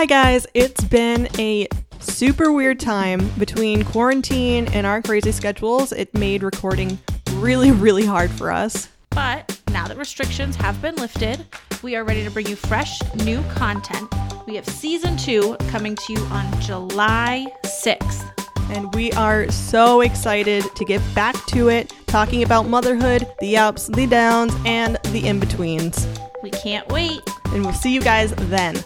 Hi, guys. It's been a super weird time between quarantine and our crazy schedules. It made recording really, really hard for us. But now that restrictions have been lifted, we are ready to bring you fresh, new content. We have season two coming to you on July 6th. And we are so excited to get back to it, talking about motherhood, the ups, the downs, and the in betweens. We can't wait. And we'll see you guys then.